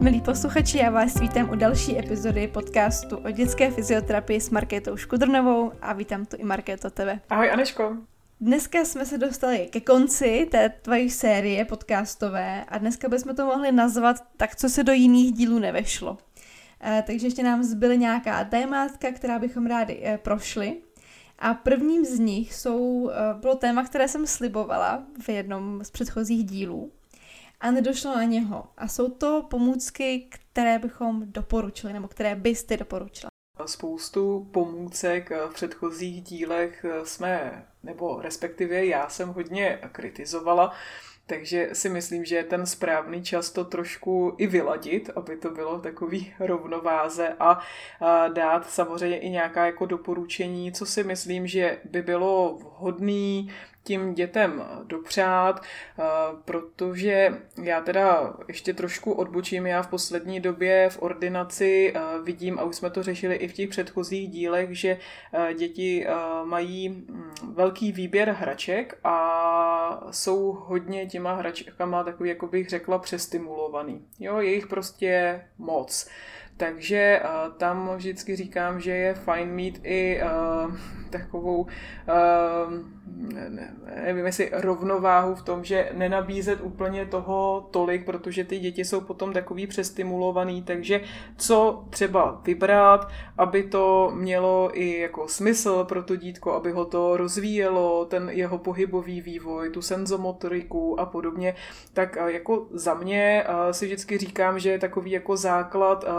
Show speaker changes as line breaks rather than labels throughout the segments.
Milí posluchači, já vás vítám u další epizody podcastu o dětské fyzioterapii s Markétou Škudrnovou a vítám tu i Markéto tebe.
Ahoj Aneško.
Dneska jsme se dostali ke konci té tvojí série podcastové a dneska bychom to mohli nazvat tak, co se do jiných dílů nevešlo. E, takže ještě nám zbyly nějaká témátka, která bychom rádi e, prošli. A prvním z nich jsou, e, bylo téma, které jsem slibovala v jednom z předchozích dílů a nedošlo na něho. A jsou to pomůcky, které bychom doporučili, nebo které byste doporučila.
Spoustu pomůcek v předchozích dílech jsme, nebo respektive já jsem hodně kritizovala, takže si myslím, že je ten správný čas to trošku i vyladit, aby to bylo takový rovnováze a, dát samozřejmě i nějaká jako doporučení, co si myslím, že by bylo vhodný tím dětem dopřát, eh, protože já teda ještě trošku odbočím, já v poslední době v ordinaci eh, vidím, a už jsme to řešili i v těch předchozích dílech, že eh, děti mají mm, velký výběr hraček a jsou hodně těma hračkama takový, jako bych řekla, přestimulovaný. Jo, je jich prostě moc. Takže tam vždycky říkám, že je fajn mít i uh, takovou, uh, nevím jestli rovnováhu v tom, že nenabízet úplně toho tolik, protože ty děti jsou potom takový přestimulovaný, takže co třeba vybrat, aby to mělo i jako smysl pro to dítko, aby ho to rozvíjelo, ten jeho pohybový vývoj, tu senzomotoriku a podobně, tak uh, jako za mě uh, si vždycky říkám, že je takový jako základ uh,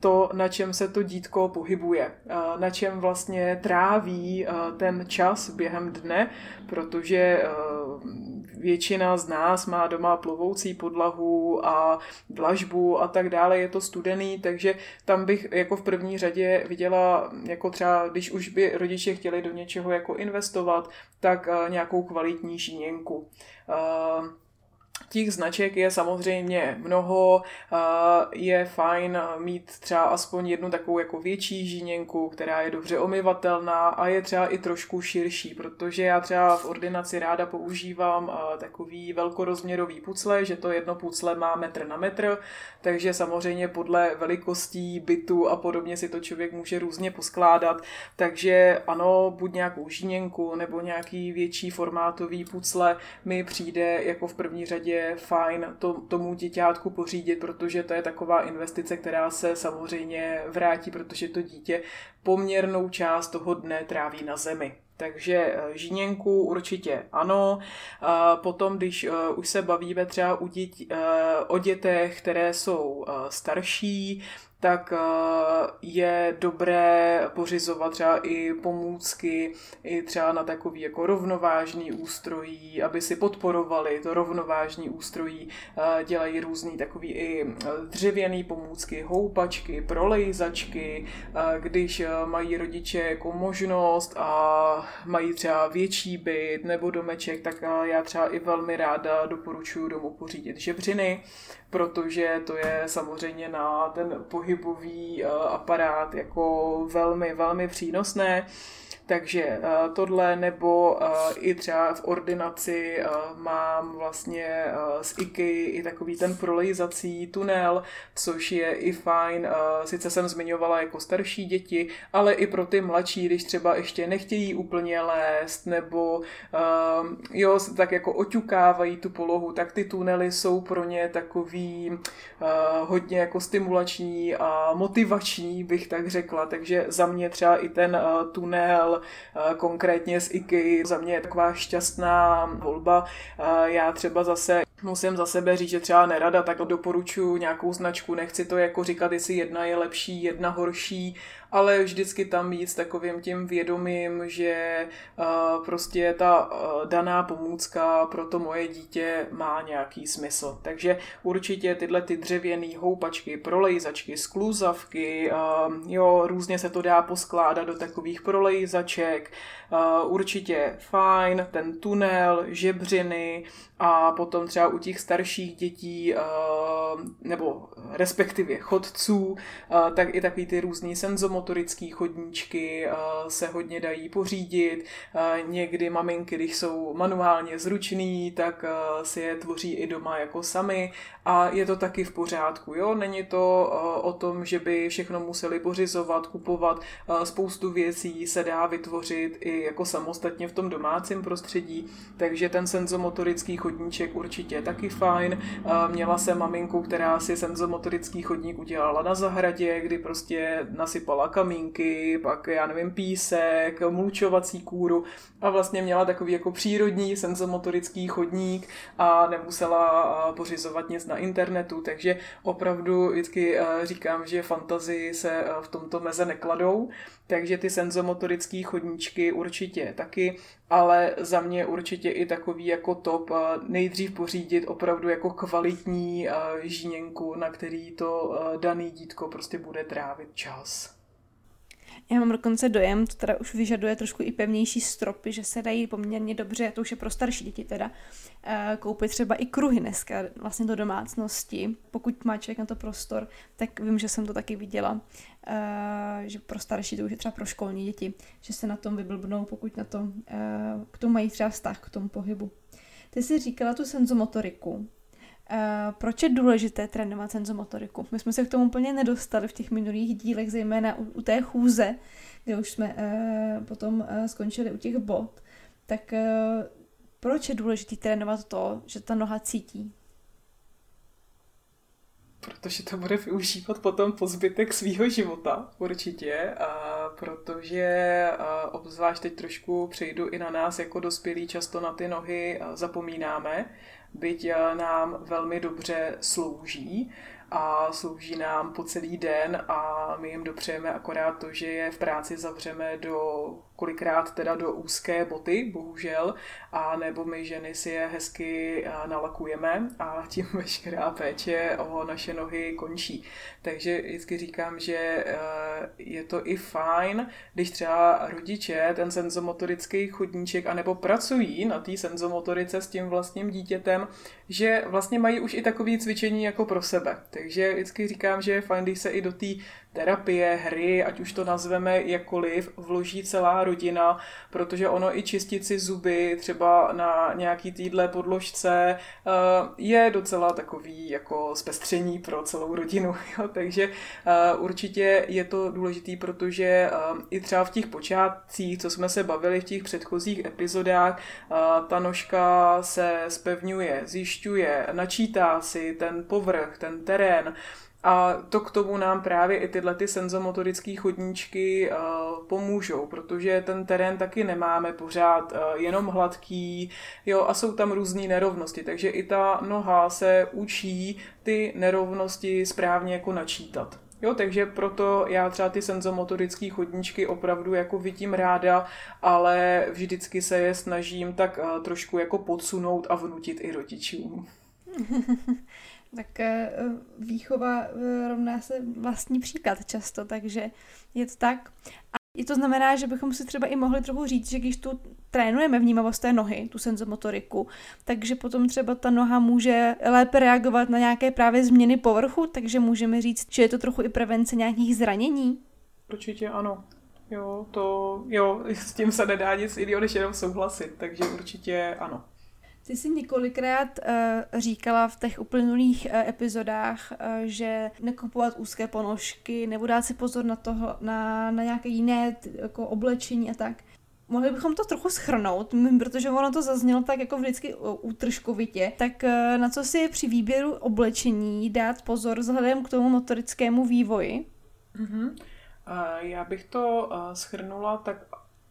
to, na čem se to dítko pohybuje, na čem vlastně tráví ten čas během dne, protože většina z nás má doma plovoucí podlahu a dlažbu a tak dále, je to studený, takže tam bych jako v první řadě viděla, jako třeba, když už by rodiče chtěli do něčeho jako investovat, tak nějakou kvalitní žíněnku. Těch značek je samozřejmě mnoho, je fajn mít třeba aspoň jednu takovou jako větší žíněnku, která je dobře omyvatelná a je třeba i trošku širší, protože já třeba v ordinaci ráda používám takový velkorozměrový pucle, že to jedno pucle má metr na metr, takže samozřejmě podle velikostí bytu a podobně si to člověk může různě poskládat, takže ano, buď nějakou žíněnku nebo nějaký větší formátový pucle mi přijde jako v první řadě je fajn to, tomu děťátku pořídit, protože to je taková investice, která se samozřejmě vrátí, protože to dítě poměrnou část toho dne tráví na zemi. Takže eh, žíněnku určitě ano. Potom, když eh, už se bavíme třeba u dět, eh, o dětech, které jsou starší, tak eh, je dobré pořizovat třeba i pomůcky, i třeba na takový jako rovnovážný ústrojí, aby si podporovali to rovnovážný ústrojí. Eh, dělají různý takový i eh, dřevěný pomůcky, houpačky, prolejzačky, když mají rodiče jako možnost a mají třeba větší byt nebo domeček, tak já třeba i velmi ráda doporučuji domů pořídit žebřiny, protože to je samozřejmě na ten pohybový eh, aparát jako velmi, velmi přínosné. Takže eh, tohle nebo eh, i třeba v ordinaci eh, mám vlastně z IKY i takový ten prolejzací tunel, což je i fajn. Sice jsem zmiňovala jako starší děti, ale i pro ty mladší, když třeba ještě nechtějí úplně lézt nebo jo, tak jako oťukávají tu polohu, tak ty tunely jsou pro ně takový hodně jako stimulační a motivační, bych tak řekla. Takže za mě třeba i ten tunel konkrétně z IKEA. Za mě je taková šťastná volba. Já třeba zase musím za sebe říct, že třeba nerada, tak doporučuji nějakou značku, nechci to jako říkat, jestli jedna je lepší, jedna horší, ale vždycky tam jít s takovým tím vědomím, že uh, prostě ta uh, daná pomůcka pro to moje dítě má nějaký smysl. Takže určitě tyhle ty dřevěné houpačky, prolejzačky, skluzavky, uh, jo, různě se to dá poskládat do takových prolejzaček, určitě fajn, ten tunel, žebřiny a potom třeba u těch starších dětí, nebo respektive chodců, tak i takový ty různý senzomotorický chodníčky se hodně dají pořídit. Někdy maminky, když jsou manuálně zručný, tak si je tvoří i doma jako sami a je to taky v pořádku. Jo? Není to o tom, že by všechno museli pořizovat, kupovat. Spoustu věcí se dá vytvořit i jako samostatně v tom domácím prostředí, takže ten senzomotorický chodníček určitě je taky fajn. Měla jsem maminku, která si senzomotorický chodník udělala na zahradě, kdy prostě nasypala kamínky, pak já nevím, písek, mulčovací kůru a vlastně měla takový jako přírodní senzomotorický chodník a nemusela pořizovat nic na internetu, takže opravdu vždycky říkám, že fantazii se v tomto meze nekladou, takže ty senzomotorické chodníčky určitě taky, ale za mě určitě i takový jako top nejdřív pořídit opravdu jako kvalitní žíněnku, na který to daný dítko prostě bude trávit čas.
Já mám dokonce dojem, to teda už vyžaduje trošku i pevnější stropy, že se dají poměrně dobře, to už je pro starší děti teda, eh, koupit třeba i kruhy dneska vlastně do domácnosti. Pokud má člověk na to prostor, tak vím, že jsem to taky viděla, eh, že pro starší to už je třeba pro školní děti, že se na tom vyblbnou, pokud na to, eh, k tomu mají třeba vztah k tomu pohybu. Ty jsi říkala tu senzomotoriku. Uh, proč je důležité trénovat senzomotoriku? My jsme se k tomu úplně nedostali v těch minulých dílech, zejména u, u té chůze, kde už jsme uh, potom uh, skončili u těch bod. Tak uh, proč je důležité trénovat to, že ta noha cítí?
Protože to bude využívat potom po zbytek svýho života, určitě, a protože a obzvlášť teď trošku přejdu i na nás jako dospělí, často na ty nohy zapomínáme, byť nám velmi dobře slouží a slouží nám po celý den a my jim dopřejeme akorát to, že je v práci zavřeme do kolikrát teda do úzké boty, bohužel, a nebo my ženy si je hezky nalakujeme a tím veškerá péče o naše nohy končí. Takže vždycky říkám, že e, je to i fajn, když třeba rodiče ten senzomotorický chodníček anebo pracují na té senzomotorice s tím vlastním dítětem, že vlastně mají už i takové cvičení jako pro sebe. Takže vždycky říkám, že je fajn, když se i do té terapie, hry, ať už to nazveme jakkoliv, vloží celá rodina, protože ono i čistit si zuby třeba na nějaký týdle podložce eh, je docela takový jako zpestření pro celou rodinu. Jo? Takže eh, určitě je to důležitý, protože eh, i třeba v těch počátcích, co jsme se bavili v těch předchozích epizodách, ta nožka se spevňuje, zjišťuje, načítá si ten povrch, ten terén, a to k tomu nám právě i tyhle ty senzomotorické chodníčky uh, pomůžou, protože ten terén taky nemáme pořád uh, jenom hladký, jo, a jsou tam různé nerovnosti, takže i ta noha se učí ty nerovnosti správně jako načítat. Jo, takže proto já třeba ty senzomotorické chodníčky opravdu jako vidím ráda, ale vždycky se je snažím tak uh, trošku jako podsunout a vnutit i rodičům.
tak eh, výchova eh, rovná se vlastní příklad často, takže je to tak. A i to znamená, že bychom si třeba i mohli trochu říct, že když tu trénujeme vnímavost té nohy, tu senzomotoriku, takže potom třeba ta noha může lépe reagovat na nějaké právě změny povrchu, takže můžeme říct, že je to trochu i prevence nějakých zranění.
Určitě ano. Jo, to, jo, s tím se nedá nic jiného, než jenom souhlasit, takže určitě ano.
Ty jsi několikrát uh, říkala v těch uplynulých uh, epizodách, uh, že nekupovat úzké ponožky, nebo dát si pozor na, toho, na, na nějaké jiné jako oblečení a tak. Mohli bychom to trochu schrnout, protože ono to zaznělo tak jako vždycky útržkovitě. Tak na co si při výběru oblečení dát pozor vzhledem k tomu motorickému vývoji?
Mm-hmm. Já bych to schrnula tak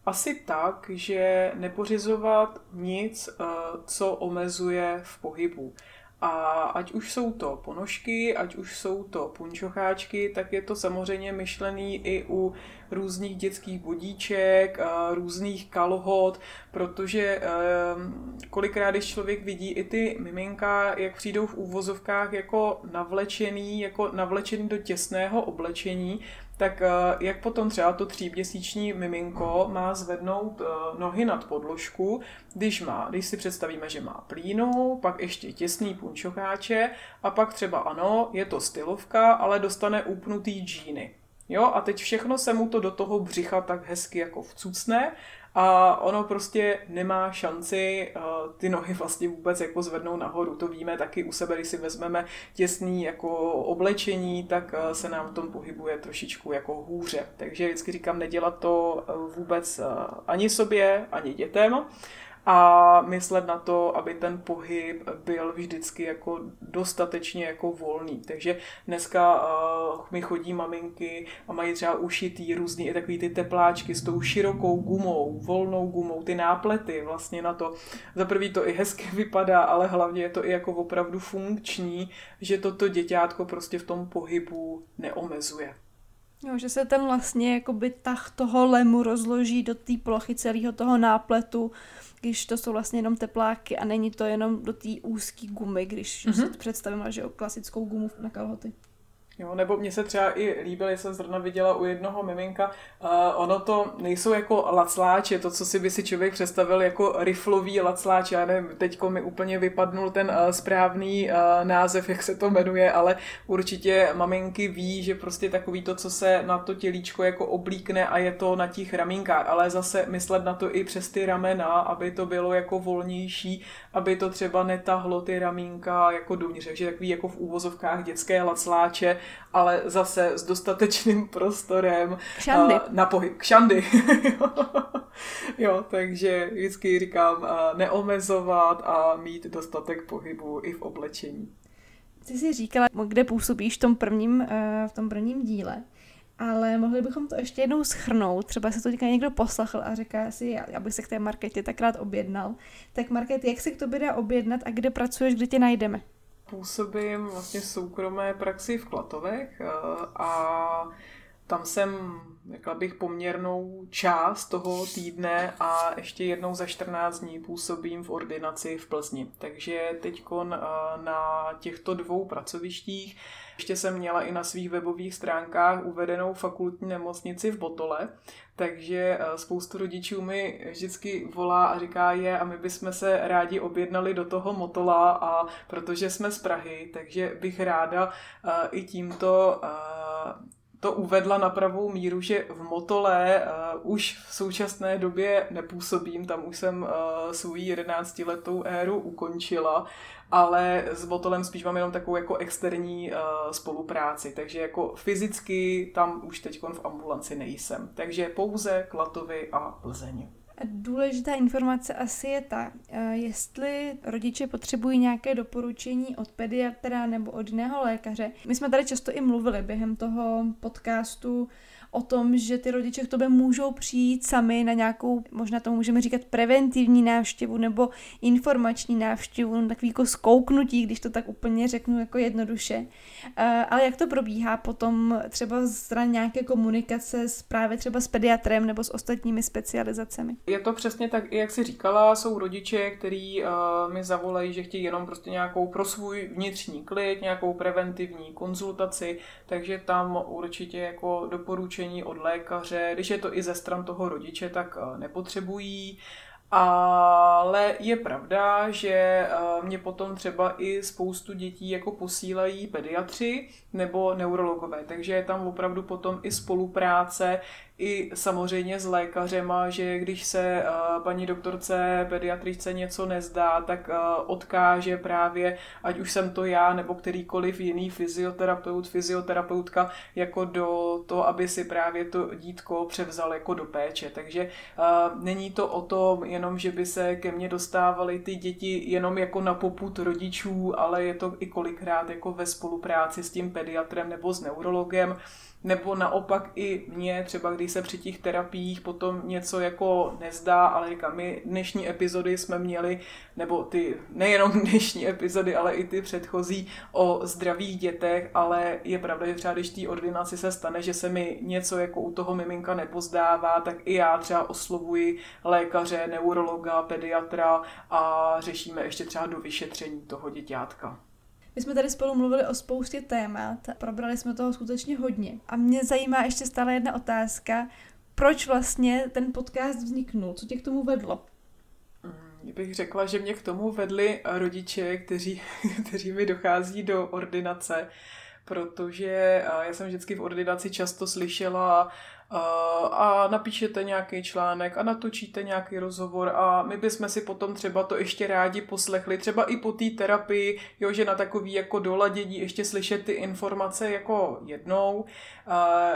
asi tak, že nepořizovat nic, eh, co omezuje v pohybu. A ať už jsou to ponožky, ať už jsou to punčocháčky, tak je to samozřejmě myšlený i u různých dětských bodíček, různých kalhot, protože ehm, kolikrát, když člověk vidí i ty miminka, jak přijdou v úvozovkách jako navlečený, jako navlečený do těsného oblečení, tak eh, jak potom třeba to tříměsíční miminko má zvednout eh, nohy nad podložku, když má, když si představíme, že má plínu, pak ještě těsný punčocháče a pak třeba ano, je to stylovka, ale dostane upnutý džíny. Jo, a teď všechno se mu to do toho břicha tak hezky jako vcucne a ono prostě nemá šanci ty nohy vlastně vůbec jako zvednout nahoru. To víme taky u sebe, když si vezmeme těsný jako oblečení, tak se nám v tom pohybuje trošičku jako hůře. Takže vždycky říkám, nedělat to vůbec ani sobě, ani dětem a myslet na to, aby ten pohyb byl vždycky jako dostatečně jako volný. Takže dneska uh, mi chodí maminky a mají třeba ušitý různý i takový ty tepláčky s tou širokou gumou, volnou gumou, ty náplety vlastně na to. Za prvý to i hezky vypadá, ale hlavně je to i jako opravdu funkční, že toto děťátko prostě v tom pohybu neomezuje.
Jo, že se ten vlastně jakoby tah toho lemu rozloží do té plochy celého toho nápletu, když to jsou vlastně jenom tepláky a není to jenom do té úzké gumy, když mm-hmm. si představím, že jo, klasickou gumu na kalhoty.
Jo, nebo mně se třeba i líbilo, jsem zrovna viděla u jednoho miminka, uh, ono to nejsou jako lacláče, to, co si by si člověk představil jako riflový lacláč, já nevím, teďko mi úplně vypadnul ten uh, správný uh, název, jak se to jmenuje, ale určitě maminky ví, že prostě takový to, co se na to tělíčko jako oblíkne a je to na těch ramínkách, ale zase myslet na to i přes ty ramena, aby to bylo jako volnější, aby to třeba netahlo ty ramínka jako dovnitř, takže takový jako v úvozovkách dětské lacláče, ale zase s dostatečným prostorem
kšandy. Uh,
na pohyb. Kšandy. jo, takže vždycky říkám uh, neomezovat a mít dostatek pohybu i v oblečení.
Ty jsi říkala, kde působíš v tom prvním, uh, v tom prvním díle, ale mohli bychom to ještě jednou schrnout. Třeba se to teďka někdo poslechl a říká si, já, já bych se k té marketě tak rád objednal. Tak market, jak se k tobě dá objednat a kde pracuješ, kde tě najdeme?
Působím vlastně soukromé praxi v Klatovech eh, a tam jsem, řekla bych, poměrnou část toho týdne a ještě jednou za 14 dní působím v ordinaci v Plzni. Takže teď eh, na těchto dvou pracovištích ještě jsem měla i na svých webových stránkách uvedenou fakultní nemocnici v Botole, takže eh, spoustu rodičů mi vždycky volá a říká je a my bychom se rádi objednali do toho Motola a protože jsme z Prahy, takže bych ráda uh, i tímto to uvedla na pravou míru, že v Motole uh, už v současné době nepůsobím, tam už jsem uh, svou 11 letou éru ukončila ale s Botolem spíš mám jenom takovou jako externí uh, spolupráci, takže jako fyzicky tam už teď v ambulanci nejsem. Takže pouze Klatovy a Plzeň.
Důležitá informace asi je ta, eh, jestli rodiče potřebují nějaké doporučení od pediatra nebo od jiného lékaře. My jsme tady často i mluvili během toho podcastu o tom, že ty rodiče k tobě můžou přijít sami na nějakou, možná tomu můžeme říkat preventivní návštěvu nebo informační návštěvu, no takový jako zkouknutí, když to tak úplně řeknu jako jednoduše. Eh, ale jak to probíhá potom třeba stran nějaké komunikace s právě třeba s pediatrem nebo s ostatními specializacemi?
Je to přesně tak, jak jsi říkala, jsou rodiče, kteří uh, mi zavolají, že chtějí jenom prostě nějakou pro svůj vnitřní klid, nějakou preventivní konzultaci, takže tam určitě jako doporučuji doporučení od lékaře, když je to i ze stran toho rodiče, tak eh, nepotřebují. Ale je pravda, že eh, mě potom třeba i spoustu dětí jako posílají pediatři nebo neurologové, takže je tam opravdu potom i spolupráce i samozřejmě s lékařema, že když se paní doktorce pediatričce něco nezdá, tak odkáže právě, ať už jsem to já nebo kterýkoliv jiný fyzioterapeut, fyzioterapeutka, jako do to, aby si právě to dítko převzal jako do péče. Takže není to o tom jenom, že by se ke mně dostávaly ty děti jenom jako na poput rodičů, ale je to i kolikrát jako ve spolupráci s tím pediatrem nebo s neurologem, nebo naopak i mě, třeba když se při těch terapiích potom něco jako nezdá, ale říkám, my dnešní epizody jsme měli, nebo ty nejenom dnešní epizody, ale i ty předchozí o zdravých dětech, ale je pravda, že třeba když té ordinaci se stane, že se mi něco jako u toho miminka nepozdává, tak i já třeba oslovuji lékaře, neurologa, pediatra a řešíme ještě třeba do vyšetření toho děťátka.
My jsme tady spolu mluvili o spoustě témat, probrali jsme toho skutečně hodně. A mě zajímá ještě stále jedna otázka, proč vlastně ten podcast vzniknul, co tě k tomu vedlo?
Mm, bych řekla, že mě k tomu vedli rodiče, kteří, kteří mi dochází do ordinace, protože já jsem vždycky v ordinaci často slyšela a napíšete nějaký článek a natočíte nějaký rozhovor a my bychom si potom třeba to ještě rádi poslechli, třeba i po té terapii, jo, že na takový jako doladění ještě slyšet ty informace jako jednou.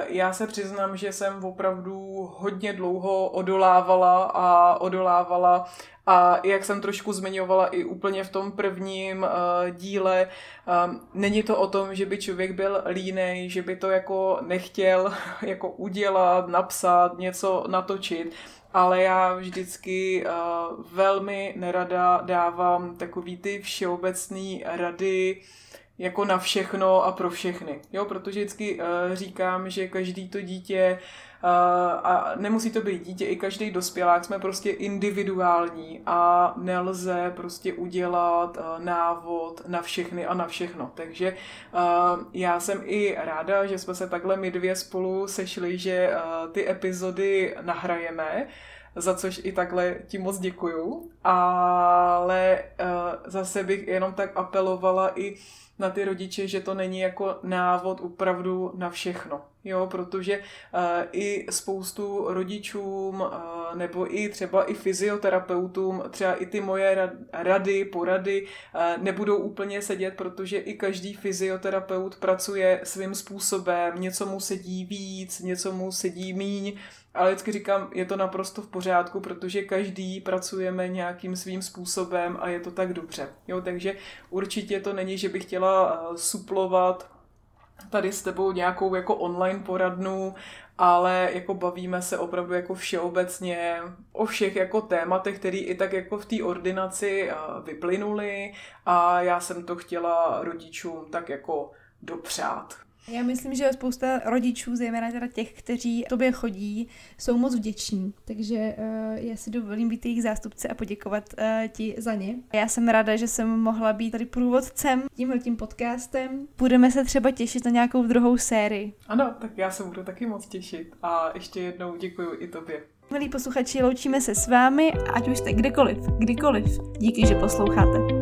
Já se přiznám, že jsem opravdu hodně dlouho odolávala a odolávala a jak jsem trošku zmiňovala i úplně v tom prvním uh, díle, um, není to o tom, že by člověk byl línej, že by to jako nechtěl jako udělat, napsat, něco natočit, ale já vždycky uh, velmi nerada dávám takový ty všeobecné rady, jako na všechno a pro všechny. Jo, protože vždycky uh, říkám, že každý to dítě uh, a nemusí to být dítě, i každý dospělák jsme prostě individuální a nelze prostě udělat uh, návod na všechny a na všechno. Takže uh, já jsem i ráda, že jsme se takhle my dvě spolu sešli, že ty epizody nahrajeme, za což i takhle ti moc děkuju, ale zase bych jenom tak apelovala i na ty rodiče, že to není jako návod opravdu na všechno. Jo, protože uh, i spoustu rodičům uh, nebo i třeba i fyzioterapeutům, třeba i ty moje rady, porady uh, nebudou úplně sedět, protože i každý fyzioterapeut pracuje svým způsobem, něco mu sedí víc, něco mu sedí míň, ale vždycky říkám, je to naprosto v pořádku, protože každý pracujeme nějakým svým způsobem a je to tak dobře. Jo, takže určitě to není, že bych chtěla suplovat tady s tebou nějakou jako online poradnu, ale jako bavíme se opravdu jako všeobecně o všech jako tématech, které i tak jako v té ordinaci vyplynuly a já jsem to chtěla rodičům tak jako dopřát.
Já myslím, že spousta rodičů, zejména teda těch, kteří tobě chodí, jsou moc vděční, takže uh, já si dovolím být jejich zástupce a poděkovat uh, ti za ně. Já jsem ráda, že jsem mohla být tady průvodcem tímhle tím podcastem. Budeme se třeba těšit na nějakou druhou sérii.
Ano, tak já se budu taky moc těšit a ještě jednou děkuji i tobě.
Milí posluchači, loučíme se s vámi, ať už jste kdekoliv, kdykoliv. Díky, že posloucháte.